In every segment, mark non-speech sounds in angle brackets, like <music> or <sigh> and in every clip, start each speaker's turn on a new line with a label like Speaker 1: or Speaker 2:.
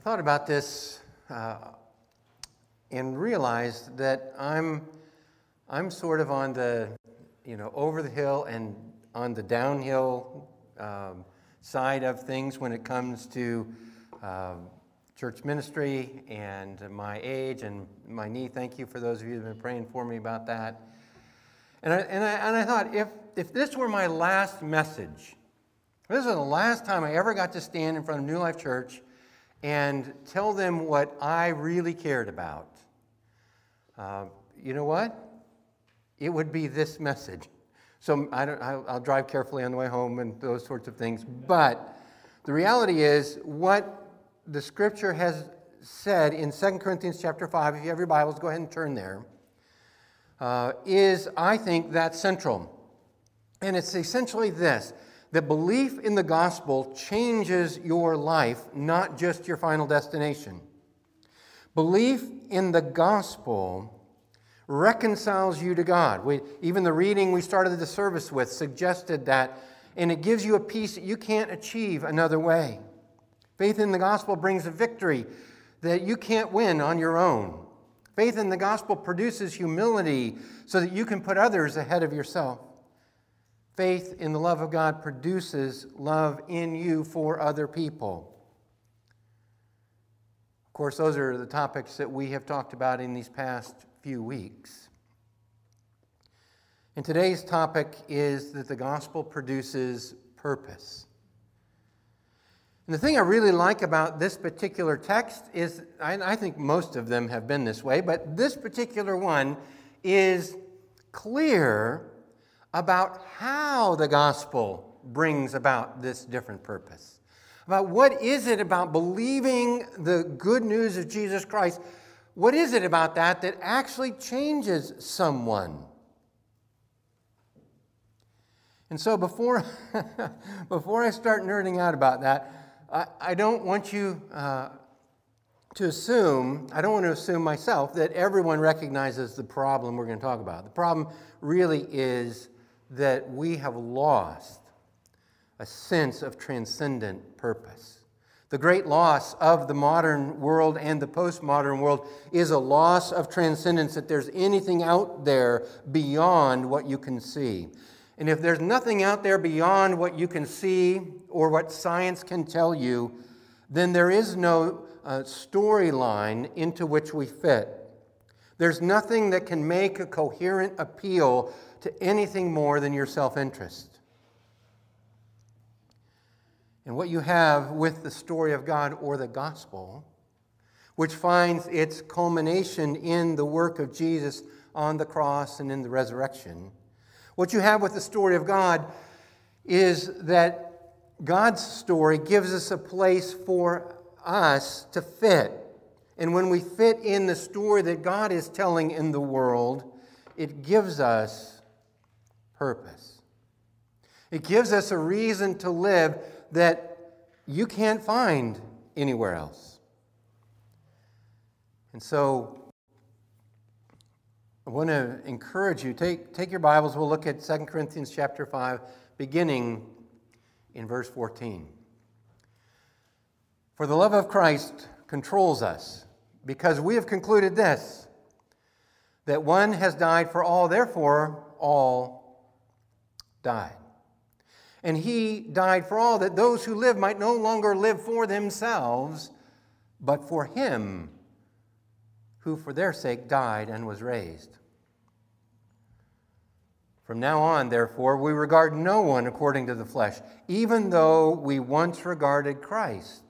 Speaker 1: I thought about this uh, and realized that I'm, I'm sort of on the, you know, over the hill and on the downhill um, side of things when it comes to um, church ministry and my age and my knee. Thank you for those of you who have been praying for me about that. And I, and I, and I thought, if, if this were my last message, this was the last time I ever got to stand in front of New Life Church and tell them what I really cared about. Uh, you know what? It would be this message. So I don't, I'll drive carefully on the way home and those sorts of things. But the reality is, what the scripture has said in 2 Corinthians chapter 5, if you have your Bibles, go ahead and turn there, uh, is, I think, that central. And it's essentially this that belief in the gospel changes your life, not just your final destination. Belief in the gospel reconciles you to God. We, even the reading we started the service with suggested that, and it gives you a peace that you can't achieve another way. Faith in the gospel brings a victory that you can't win on your own. Faith in the gospel produces humility so that you can put others ahead of yourself. Faith in the love of God produces love in you for other people. Of course, those are the topics that we have talked about in these past few weeks. And today's topic is that the gospel produces purpose. And the thing I really like about this particular text is, I, think most of them have been this way, but this particular one is clear about how the gospel brings about this different purpose. About what is it about believing the good news of Jesus Christ? What is it about that that actually changes someone? And so before, <laughs> before I start nerding out about that, I, I don't want you uh, to assume, I don't want to assume myself, that everyone recognizes the problem we're going to talk about. The problem really is that we have lost a sense of transcendent purpose. The great loss of the modern world and the postmodern world is a loss of transcendence, that there's anything out there beyond what you can see. And if there's nothing out there beyond what you can see or what science can tell you, then there is no uh, storyline into which we fit. There's nothing that can make a coherent appeal to anything more than your self interest. And what you have with the story of God or the gospel, which finds its culmination in the work of Jesus on the cross and in the resurrection, what you have with the story of God is that God's story gives us a place for us to fit. And when we fit in the story that God is telling in the world, it gives us purpose. It gives us a reason to live that you can't find anywhere else. And so I want to encourage you take, take your Bibles. We'll look at 2 Corinthians chapter 5, beginning in verse 14. For the love of Christ controls us, because we have concluded this that one has died for all, therefore, all died. And he died for all, that those who live might no longer live for themselves, but for him who for their sake died and was raised. From now on, therefore, we regard no one according to the flesh, even though we once regarded Christ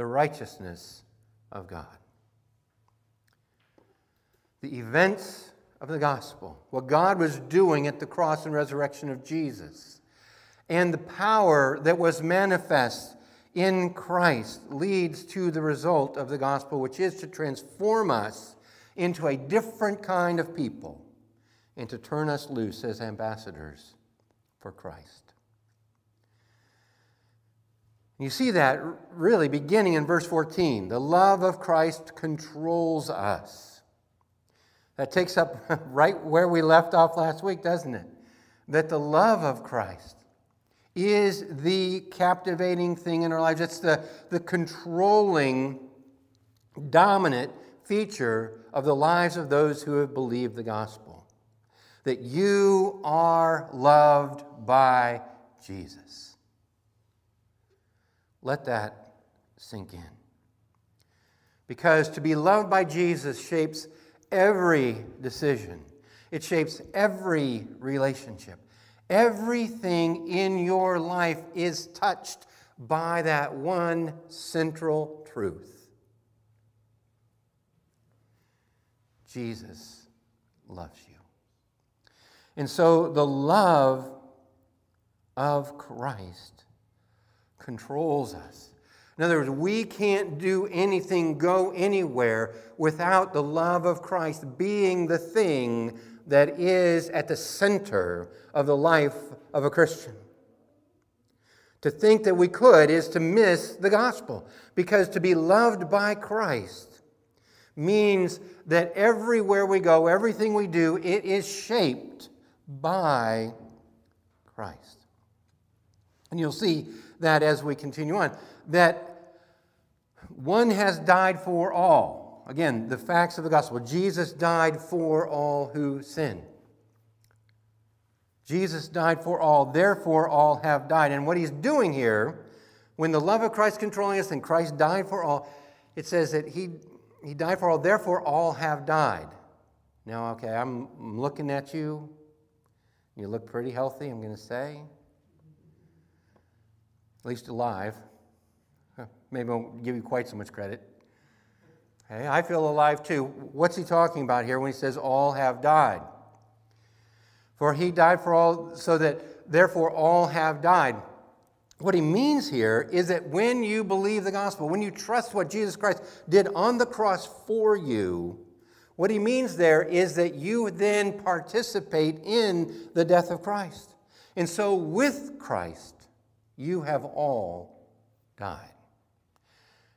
Speaker 1: the righteousness of God. The events of the gospel, what God was doing at the cross and resurrection of Jesus, and the power that was manifest in Christ leads to the result of the gospel, which is to transform us into a different kind of people and to turn us loose as ambassadors for Christ. You see that really beginning in verse 14. The love of Christ controls us. That takes up <laughs> right where we left off last week, doesn't it? That the love of Christ is the captivating thing in our lives. It's the, the controlling, dominant feature of the lives of those who have believed the gospel. That you are loved by Jesus. Let that sink in. Because to be loved by Jesus shapes every decision, it shapes every relationship. Everything in your life is touched by that one central truth Jesus loves you. And so the love of Christ controls us. In other words, we can't do anything, go anywhere without the love of Christ being the thing that is at the center of the life of a Christian. To think that we could is to miss the gospel, because to be loved by Christ means that everywhere we go, everything we do, it is shaped by Christ. And you'll see that as we continue on, that one has died for all Again, the facts of the gospel. Jesus died for all who sin. Jesus died for all, therefore all have died. And what he's doing here, when the love of Christ controlling us and Christ died for all, it says that he, he died for all, therefore all have died. Now, okay, I'm, I'm looking at you. You look pretty healthy, I'm going to say. At least alive. Maybe won't give you quite so much credit. Okay, I feel alive too. What's he talking about here when he says all have died? For he died for all, so that therefore all have died. What he means here is that when you believe the gospel, when you trust what Jesus Christ did on the cross for you, what he means there is that you then participate in the death of Christ. And so with Christ, you have all died.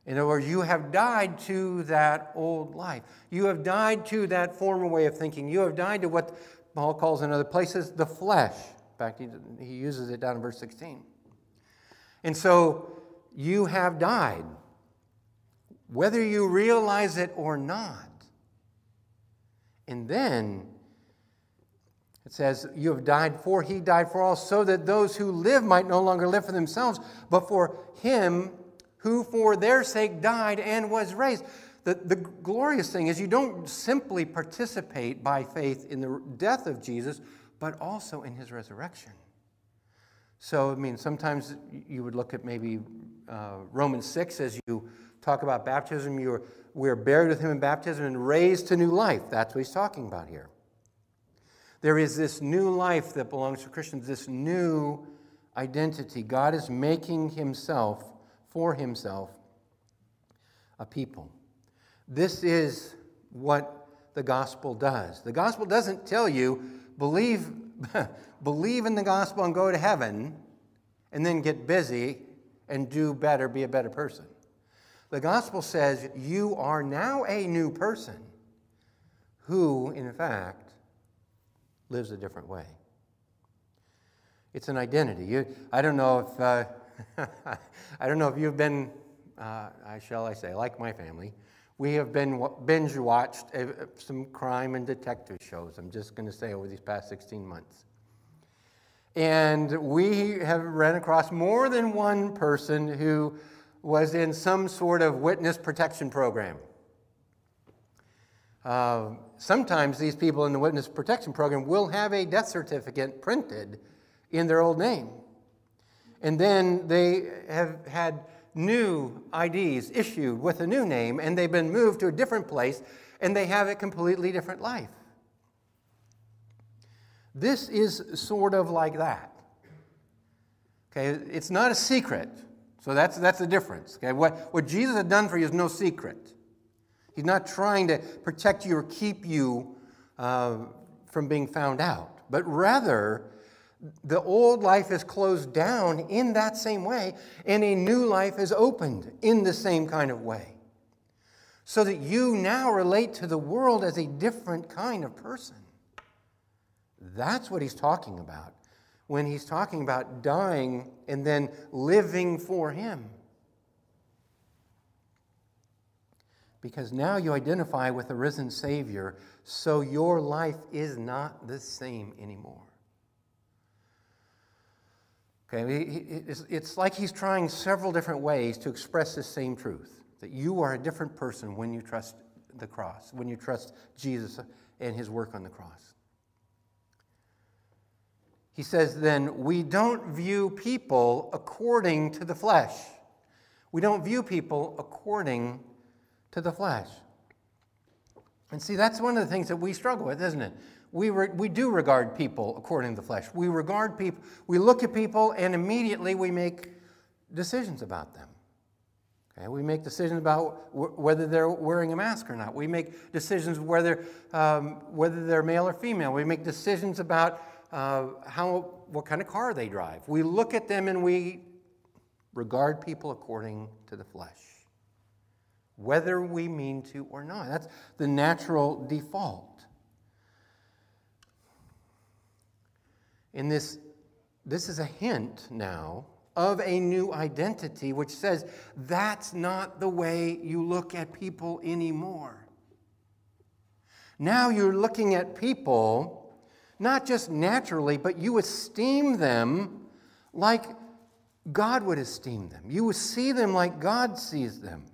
Speaker 1: In other words, you have died to that old life. You have died to that former way of thinking. You have died to what Paul calls in other places the flesh. In fact, he, uses it down in verse 16. And so you have died, whether you realize it or not. And then says, You have died for, he died for all, so that those who live might no longer live for themselves, but for him who for their sake died and was raised. The, the glorious thing is you don't simply participate by faith in the death of Jesus, but also in his resurrection. So, I mean, sometimes you would look at maybe uh, Romans 6 as you talk about baptism. You're, we're buried with him in baptism and raised to new life. That's what he's talking about here. There is this new life that belongs to Christians, this new identity. God is making himself for himself a people. This is what the gospel does. The gospel doesn't tell you, believe, <laughs> believe in the gospel and go to heaven, and then get busy and do better, be a better person. The gospel says you are now a new person who, in fact, lives a different way. It's an identity. You, I don't know if. Uh, <laughs> I don't know if you've been, uh, shall I say, like my family, we have been binge watched uh, some crime and detective shows, I'm just going to say, over these past 16 months. And we have ran across more than one person who was in some sort of witness protection program. Uh, sometimes these people in the witness protection program will have a death certificate printed in their old name. And then they have had new IDs issued with a new name, and they've been moved to a different place, and they have a completely different life. This is sort of like that. Okay, it's not a secret. So that's, that's the difference. Okay, what, what Jesus had done for you is no secret. He's not trying to protect you or keep you uh, from being found out, but rather, the old life is closed down in that same way, and a new life is opened in the same kind of way. So that you now relate to the world as a different kind of person. That's what he's talking about when he's talking about dying and then living for him. Because now you identify with the risen Savior, so your life is not the same anymore. Okay, it's like he's trying several different ways to express the same truth that you are a different person when you trust the cross, when you trust Jesus and his work on the cross. He says, then, we don't view people according to the flesh. We don't view people according to the flesh. And see, that's one of the things that we struggle with, isn't it? We, re- we do regard people according to the flesh. We regard people, we look at people, and immediately we make decisions about them. Okay, we make decisions about w- whether they're wearing a mask or not. We make decisions whether, um, whether they're male or female. We make decisions about uh, how, what kind of car they drive. We look at them and we regard people according to the flesh, whether we mean to or not. That's the natural default. In this, this is a hint now of a new identity, which says that's not the way you look at people anymore. Now you're looking at people not just naturally, but you esteem them like God would esteem them. You see them like God sees them.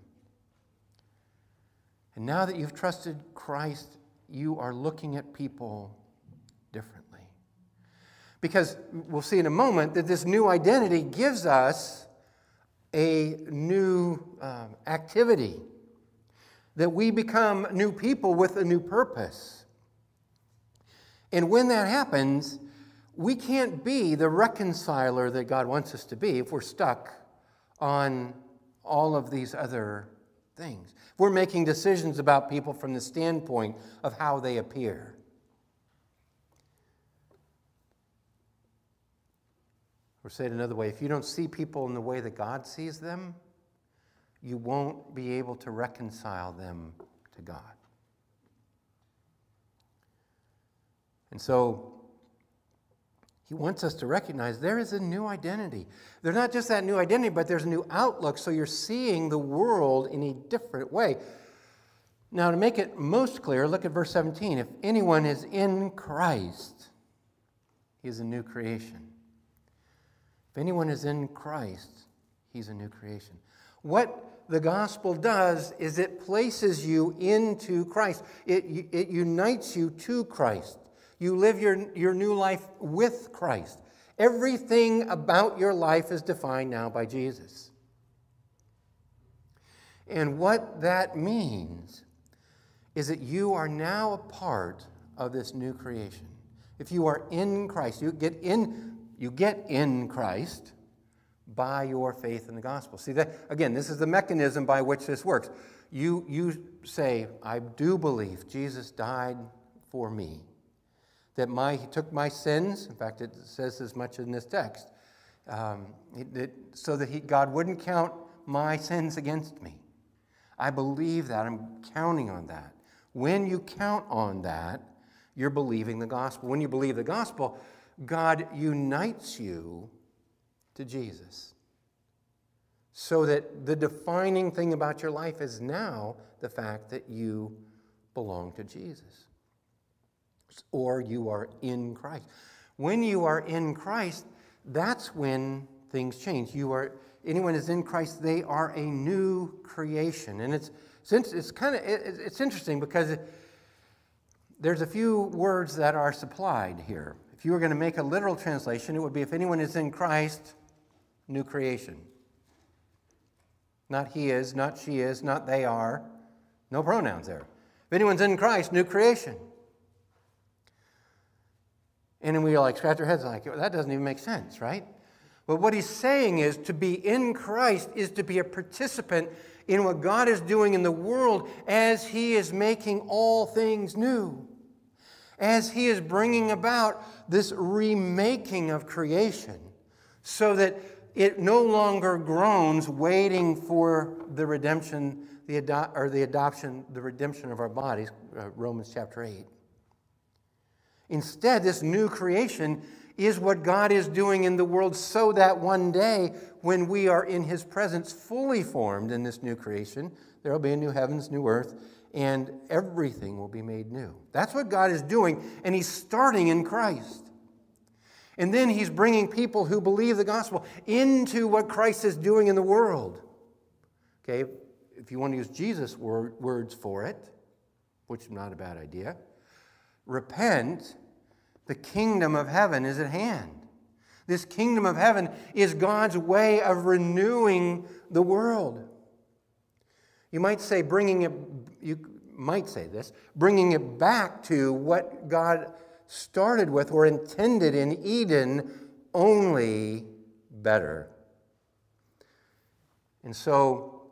Speaker 1: And now that you've trusted Christ, you are looking at people differently. Because we'll see in a moment that this new identity gives us a new um, activity, that we become new people with a new purpose. And when that happens, we can't be the reconciler that God wants us to be if we're stuck on all of these other things. We're making decisions about people from the standpoint of how they appear. Or say it another way if you don't see people in the way that God sees them, you won't be able to reconcile them to God. And so he wants us to recognize there is a new identity. There's not just that new identity, but there's a new outlook, so you're seeing the world in a different way. Now, to make it most clear, look at verse 17. If anyone is in Christ, he is a new creation. If anyone is in Christ, he's a new creation. What the gospel does is it places you into Christ, it, it unites you to Christ. You live your, your new life with Christ. Everything about your life is defined now by Jesus. And what that means is that you are now a part of this new creation. If you are in Christ, you get in, you get in Christ by your faith in the gospel. See that again, this is the mechanism by which this works. You you say, I do believe Jesus died for me that my, he took my sins. In fact, it says as much in this text. Um, it, so that he, God wouldn't count my sins against me. I believe that. I'm counting on that. When you count on that, you're believing the gospel. When you believe the gospel, God unites you to Jesus. So that the defining thing about your life is now the fact that you belong to Jesus or you are in Christ. When you are in Christ, that's when things change. You are, anyone is in Christ, they are a new creation. And it's, since it's kind of it's interesting because it, there's a few words that are supplied here. If you were going to make a literal translation, it would be if anyone is in Christ, new creation. Not he is, not she is, not they are. No pronouns there. If anyone's in Christ, new creation. And we all like scratch our heads and like, that doesn't even make sense, right? But what he's saying is to be in Christ is to be a participant in what God is doing in the world as he is making all things new. As he is bringing about this remaking of creation so that it no longer groans waiting for the redemption the ado- or the adoption the redemption of our bodies uh, Romans chapter 8 Instead, this new creation is what God is doing in the world so that one day, when we are in His presence, fully formed in this new creation, there will be a new heavens, new earth, and everything will be made new. That's what God is doing, and He's starting in Christ. And then He's bringing people who believe the gospel into what Christ is doing in the world. Okay, if you want to use Jesus' word, words for it, which is not a bad idea repent, the kingdom of heaven is at hand. This kingdom of heaven is God's way of renewing the world. You might say, bringing it, you might say this, bringing it back to what God started with or intended in Eden, only better. And so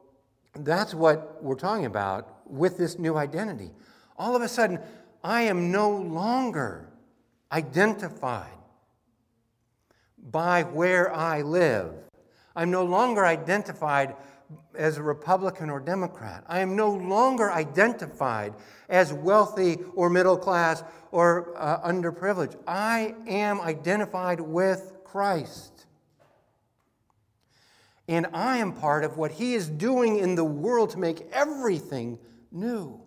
Speaker 1: that's what we're talking about with this new identity. All of a sudden, I am no longer identified by where I live. I'm no longer identified as a Republican or Democrat. I am no longer identified as wealthy or middle class or uh, underprivileged. I am identified with Christ. And I am part of what He is doing in the world to make everything new.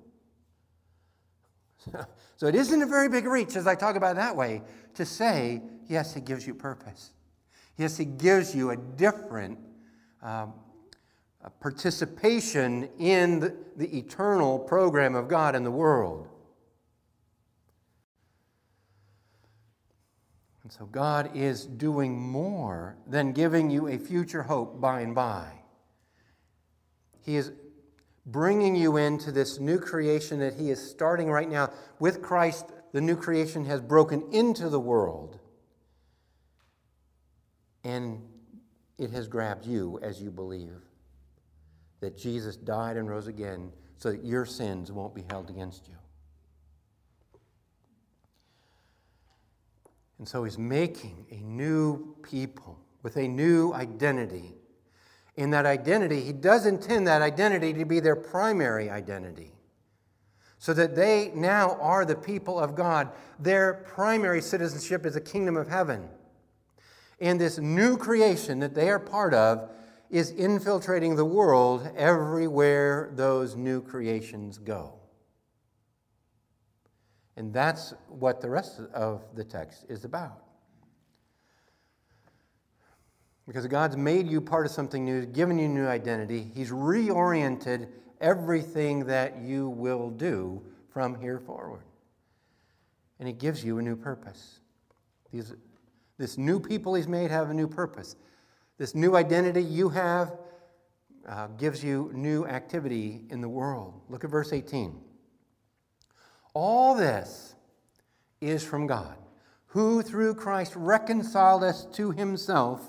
Speaker 1: <laughs> so it isn't a very big reach, as I talk about that way, to say, yes, it gives you purpose. Yes, it gives you a different um, a participation in the, the eternal program of God in the world. And so God is doing more than giving you a future hope by and by. He is bringing you into this new creation that He is starting right now. With Christ, the new creation has broken into the world, and it has grabbed you as you believe that Jesus died and rose again so that your sins won't be held against you. And so he's making a new people with a new identity in that identity, he does intend that identity to be their primary identity. So that they now are the people of God. Their primary citizenship is the kingdom of heaven. And this new creation that they are part of is infiltrating the world everywhere those new creations go. And that's what the rest of the text is about. Because God's made you part of something new, given you new identity. He's reoriented everything that you will do from here forward. And He gives you a new purpose. These, this new people He's made have a new purpose. This new identity you have uh, gives you new activity in the world. Look at verse 18. All this is from God, who through Christ reconciled us to Himself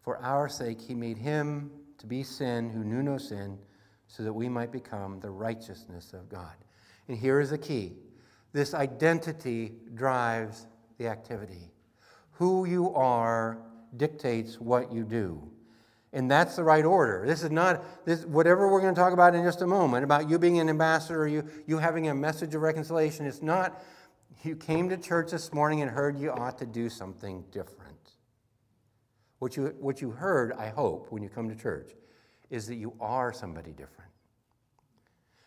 Speaker 1: For our sake, he made him to be sin who knew no sin, so that we might become the righteousness of God. And here is the key this identity drives the activity. Who you are dictates what you do. And that's the right order. This is not this whatever we're going to talk about in just a moment about you being an ambassador, you you having a message of reconciliation. It's not you came to church this morning and heard you ought to do something different. What you what you heard, I hope, when you come to church, is that you are somebody different.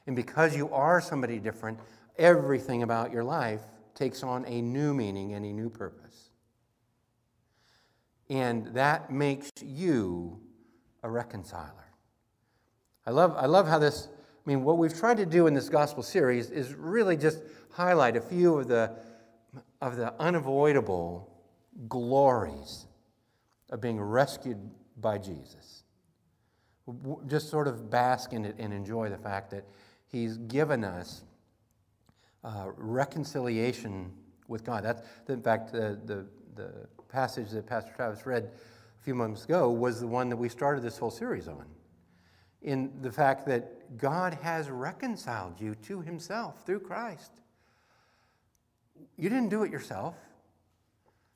Speaker 1: And because you are somebody different, everything about your life takes on a new meaning and a new purpose. And that makes you a reconciler. I love, I love how this, I mean, what we've tried to do in this gospel series is really just highlight a few of the, of the unavoidable glories of being rescued by Jesus. Just sort of bask in it and enjoy the fact that He's given us uh, reconciliation with God. That's, in fact, the, the, the passage that Pastor Travis read a few months ago was the one that we started this whole series on. In the fact that God has reconciled you to himself through Christ. You didn't do it yourself.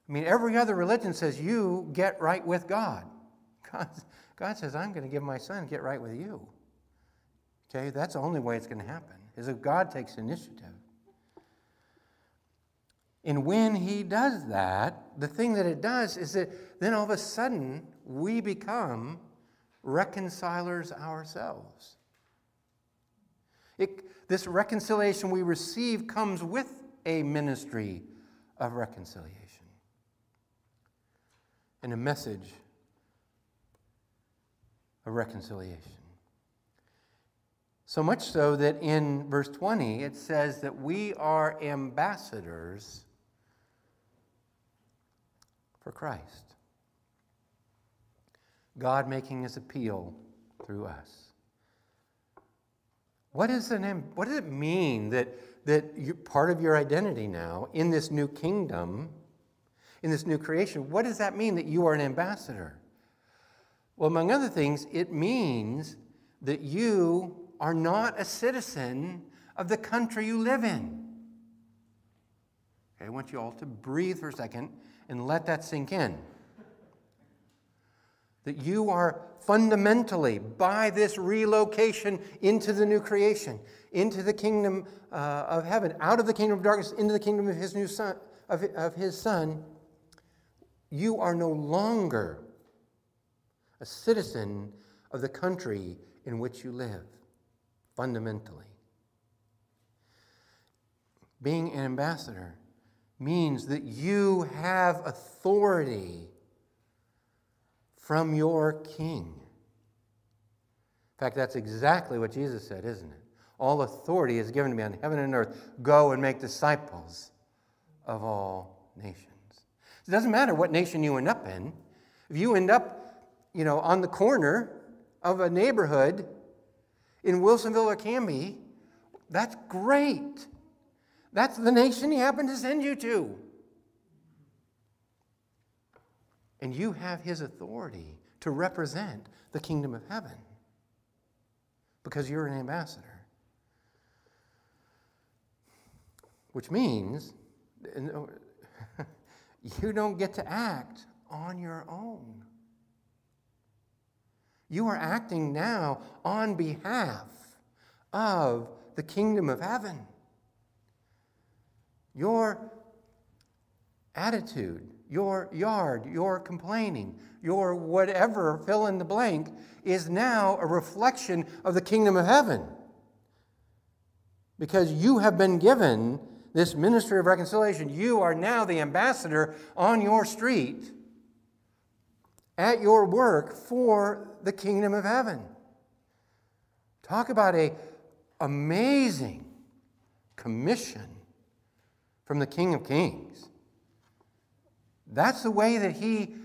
Speaker 1: I mean, every other religion says you get right with God. God, God says, I'm going to give my son get right with you. Okay, that's the only way it's going to happen, is if God takes initiative. And when he does that, the thing that it does is that then all of a sudden we become reconcilers ourselves. It, this reconciliation we receive comes with a ministry of reconciliation and a message of reconciliation. So much so that in verse 20 it says that we are ambassadors for Christ. God making his appeal through us. What, is an, what does it mean that, that you, part of your identity now in this new kingdom, in this new creation, what does that mean that you are an ambassador? Well, among other things, it means that you are not a citizen of the country you live in. Okay, I want you all to breathe for a second and let that sink in. That you are fundamentally, by this relocation into the new creation, into the kingdom uh, of heaven, out of the kingdom of darkness, into the kingdom of his new son, of, of his son, you are no longer a citizen of the country in which you live, fundamentally. Being an ambassador means that you have authority from your king. In fact, that's exactly what Jesus said, isn't it? All authority is given to me on heaven and earth. Go and make disciples of all nations. It doesn't matter what nation you end up in. If you end up, you know, on the corner of a neighborhood in Wilsonville or Canby, that's great. That's the nation he happened to send you to. And you have his authority to represent the kingdom of heaven because you're an ambassador. Which means uh, you don't get to act on your own. You are acting now on behalf of the kingdom of heaven. Your attitude, your yard, your complaining, your whatever, fill in the blank, is now a reflection of the kingdom of heaven. Because you have been given this ministry of reconciliation. You are now the ambassador on your street, at your work for the kingdom of heaven. Talk about a amazing commission from the King of Kings. That's the way that he,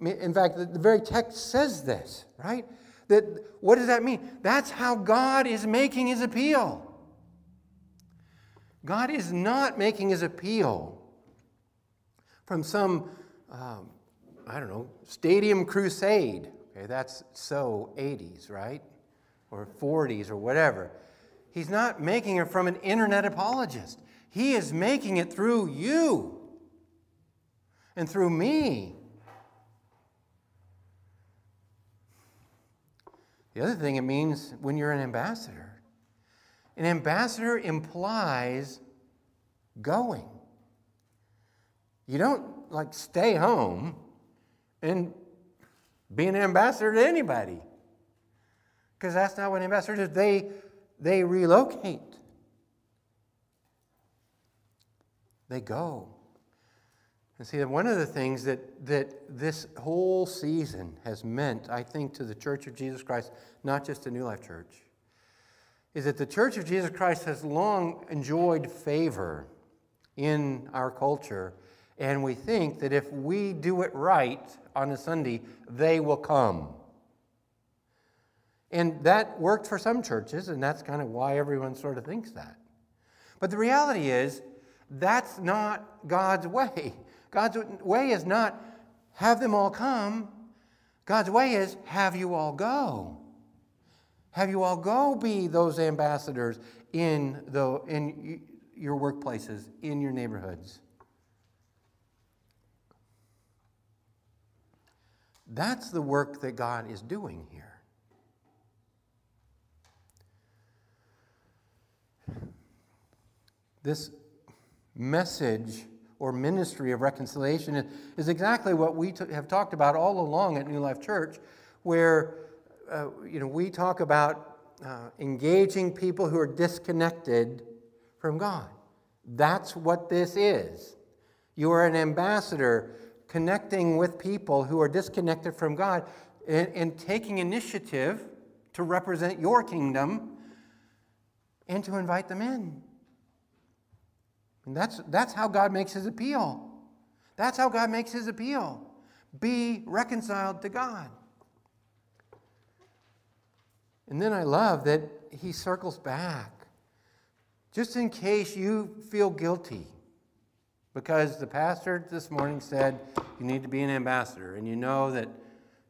Speaker 1: in fact, the, very text says this, right? That what does that mean? That's how God is making his appeal. God is not making his appeal from some, um, I don't know, stadium crusade. Okay, that's so 80s, right? Or 40s or whatever. He's not making it from an internet apologist. He is making it through you and through me. The other thing it means when you're an ambassador. An ambassador implies going. You don't like stay home and be an ambassador to anybody. Because that's not what ambassadors do. They, they relocate. They go. And see, one of the things that, that this whole season has meant, I think, to the Church of Jesus Christ, not just to New Life Church, is that the Church of Jesus Christ has long enjoyed favor in our culture. And we think that if we do it right on a Sunday, they will come. And that worked for some churches, and that's kind of why everyone sort of thinks that. But the reality is, that's not God's way. God's way is not have them all come. God's way is have you all go. Have you all go be those ambassadors in, the, in your workplaces, in your neighborhoods. That's the work that God is doing here. This message or ministry of reconciliation is exactly what we have talked about all along at New Life Church, where uh, you know, we talk about uh, engaging people who are disconnected from God. That's what this is. You are an ambassador connecting with people who are disconnected from God and, and taking initiative to represent your kingdom and to invite them in. And that's, that's how God makes his appeal. That's how God makes his appeal. Be reconciled to God. And then I love that he circles back. Just in case you feel guilty, because the pastor this morning said you need to be an ambassador, and you know that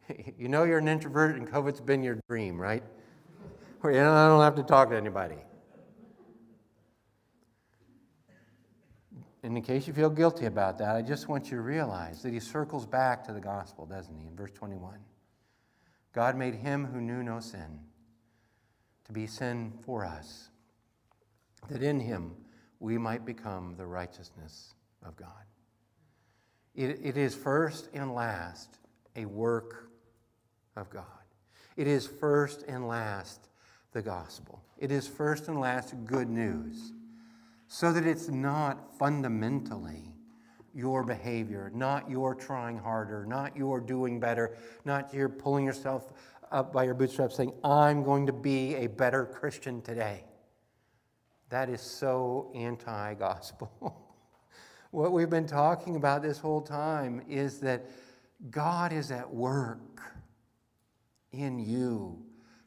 Speaker 1: <laughs> you know you're an introvert and COVID's been your dream, right? Where you know, I don't have to talk to anybody. And in case you feel guilty about that, I just want you to realize that he circles back to the gospel, doesn't he, in verse 21? God made him who knew no sin to be sin for us, that in him we might become the righteousness of God. It, it is first and last a work of God. It is first and last the gospel. It is first and last good news so that it's not fundamentally your behavior, not your trying harder, not your doing better, not your pulling yourself up by your bootstraps saying, I'm going to be a better Christian today. That is so anti gospel. <laughs> what we've been talking about this whole time is that God is at work in you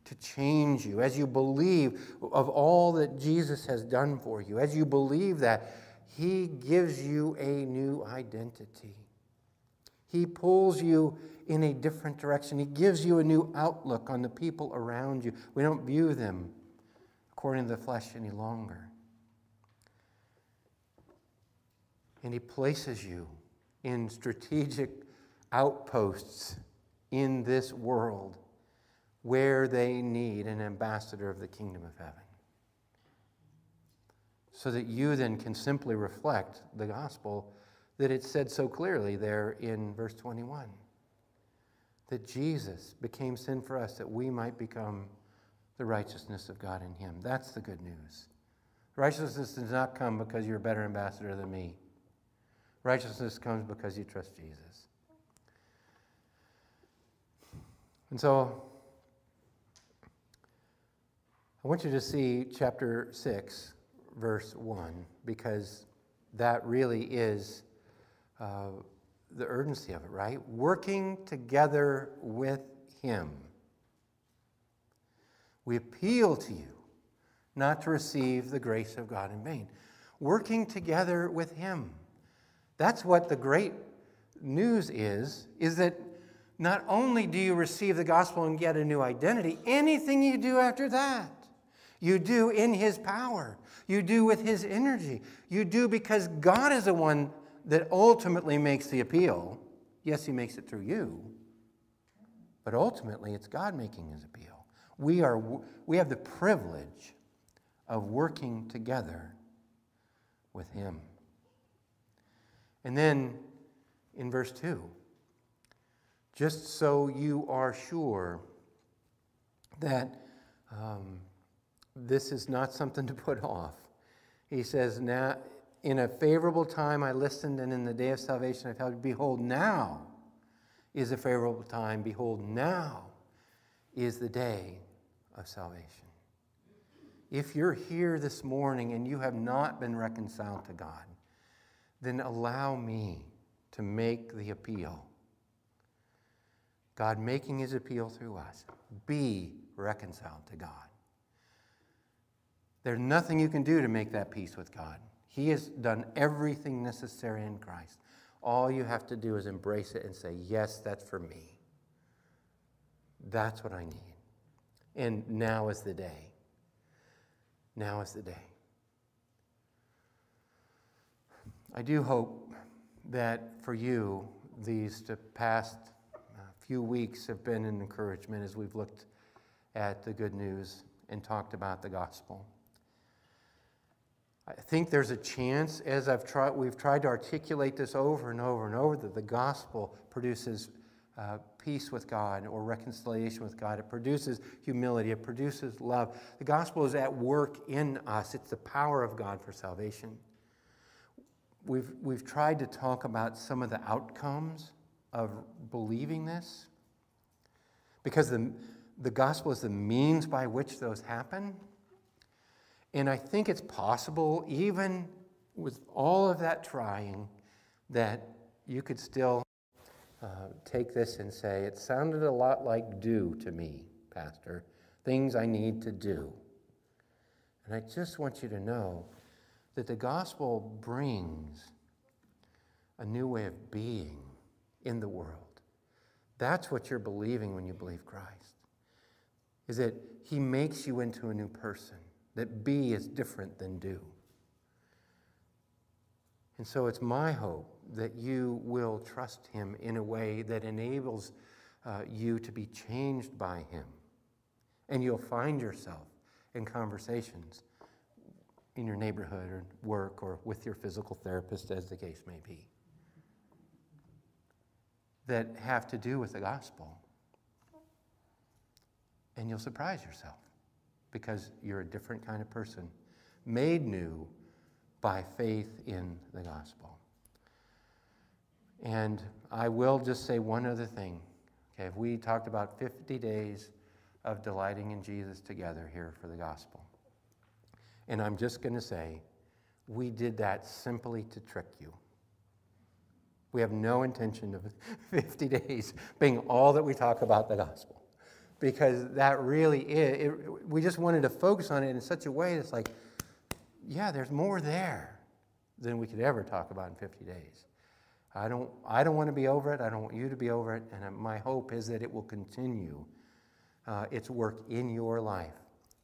Speaker 1: to change you, as you believe of all that Jesus has done for you, as you believe that, He gives you a new identity. He pulls you in a different direction. He gives you a new outlook on the people around you. We don't view them according to the flesh any longer. And He places you in strategic outposts in this world where they need an ambassador of the kingdom of heaven. So that you then can simply reflect the gospel that it said so clearly there in verse 21 that Jesus became sin for us that we might become the righteousness of God in him. That's the good news. Righteousness does not come because you're a better ambassador than me. Righteousness comes because you trust Jesus. And so I want you to see chapter 6, verse 1, because that really is uh, the urgency of it, right? Working together with Him. We appeal to you not to receive the grace of God in vain. Working together with Him. That's what the great news is, is that not only do you receive the gospel and get a new identity, anything you do after that you do in His power. You do with His energy. You do because God is the one that ultimately makes the appeal. Yes, He makes it through you, but ultimately it's God making His appeal. We, are, we have the privilege of working together with Him. And then in verse 2, just so you are sure that um, this is not something to put off. He says, Now, in a favorable time I listened, and in the day of salvation I felt, behold, now is a favorable time. Behold, now is the day of salvation. If you're here this morning and you have not been reconciled to God, then allow me to make the appeal. God making his appeal through us. Be reconciled to God. There's nothing you can do to make that peace with God. He has done everything necessary in Christ. All you have to do is embrace it and say, Yes, that's for me. That's what I need. And now is the day. Now is the day. I do hope that for you, these past uh, few weeks have been an encouragement as we've looked at the good news and talked about the gospel. I think there's a chance, as I've tried, we've tried to articulate this over and over and over, that the gospel produces uh, peace with God or reconciliation with God. It produces humility. It produces love. The gospel is at work in us. It's the power of God for salvation. We've, we've tried to talk about some of the outcomes of believing this because the, the gospel is the means by which those happen. And I think it's possible, even with all of that trying, that you could still uh, take this and say, It sounded a lot like do to me, Pastor, things I need to do. And I just want you to know that the gospel brings a new way of being in the world. That's what you're believing when you believe Christ. Is that he makes you into a new person that be is different than do. And so it's my hope that you will trust him in a way that enables uh, you to be changed by him. And you'll find yourself in conversations in your neighborhood or work or with your physical therapist, as the case may be, that have to do with the gospel. And you'll surprise yourself because you're a different kind of person, made new by faith in the gospel. And I will just say one other thing. Okay, we talked about 50 days of delighting in Jesus together here for the gospel. And I'm just going to say, we did that simply to trick you. We have no intention of <laughs> 50 days being all that we talk about the gospel because that really is, it, we just wanted to focus on it in such a way that's like, yeah, there's more there than we could ever talk about in 50 days. I don't, I don't want to be over it. I don't want you to be over it. And my hope is that it will continue uh, its work in your life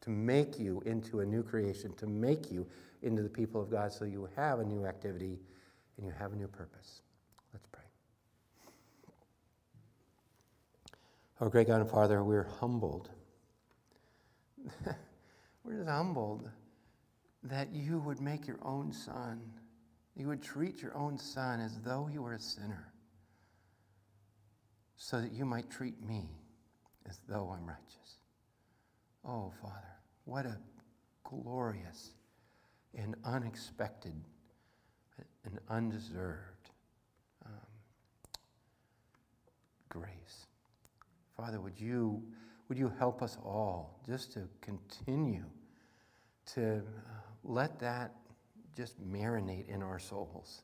Speaker 1: to make you into a new creation, to make you into the people of God so you have a new activity and you have a new purpose. Oh, great God and Father, we're humbled. <laughs> we're just humbled that you would make your own son, you would treat your own son as though he were a sinner, so that you might treat me as though I'm righteous. Oh, Father, what a glorious and unexpected and undeserved um, grace. Father, would you, would you help us all just to continue to let that just marinate in our souls,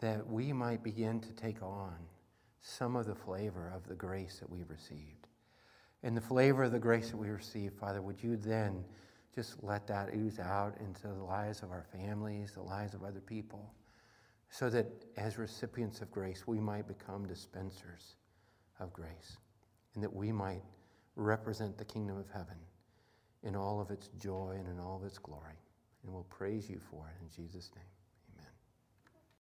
Speaker 1: that we might begin to take on some of the flavor of the grace that we've received. And the flavor of the grace that we receive, Father, would you then just let that ooze out into the lives of our families, the lives of other people, so that as recipients of grace, we might become dispensers of grace and that we might represent the kingdom of heaven in all of its joy and in all of its glory. And we'll praise you for it in Jesus' name.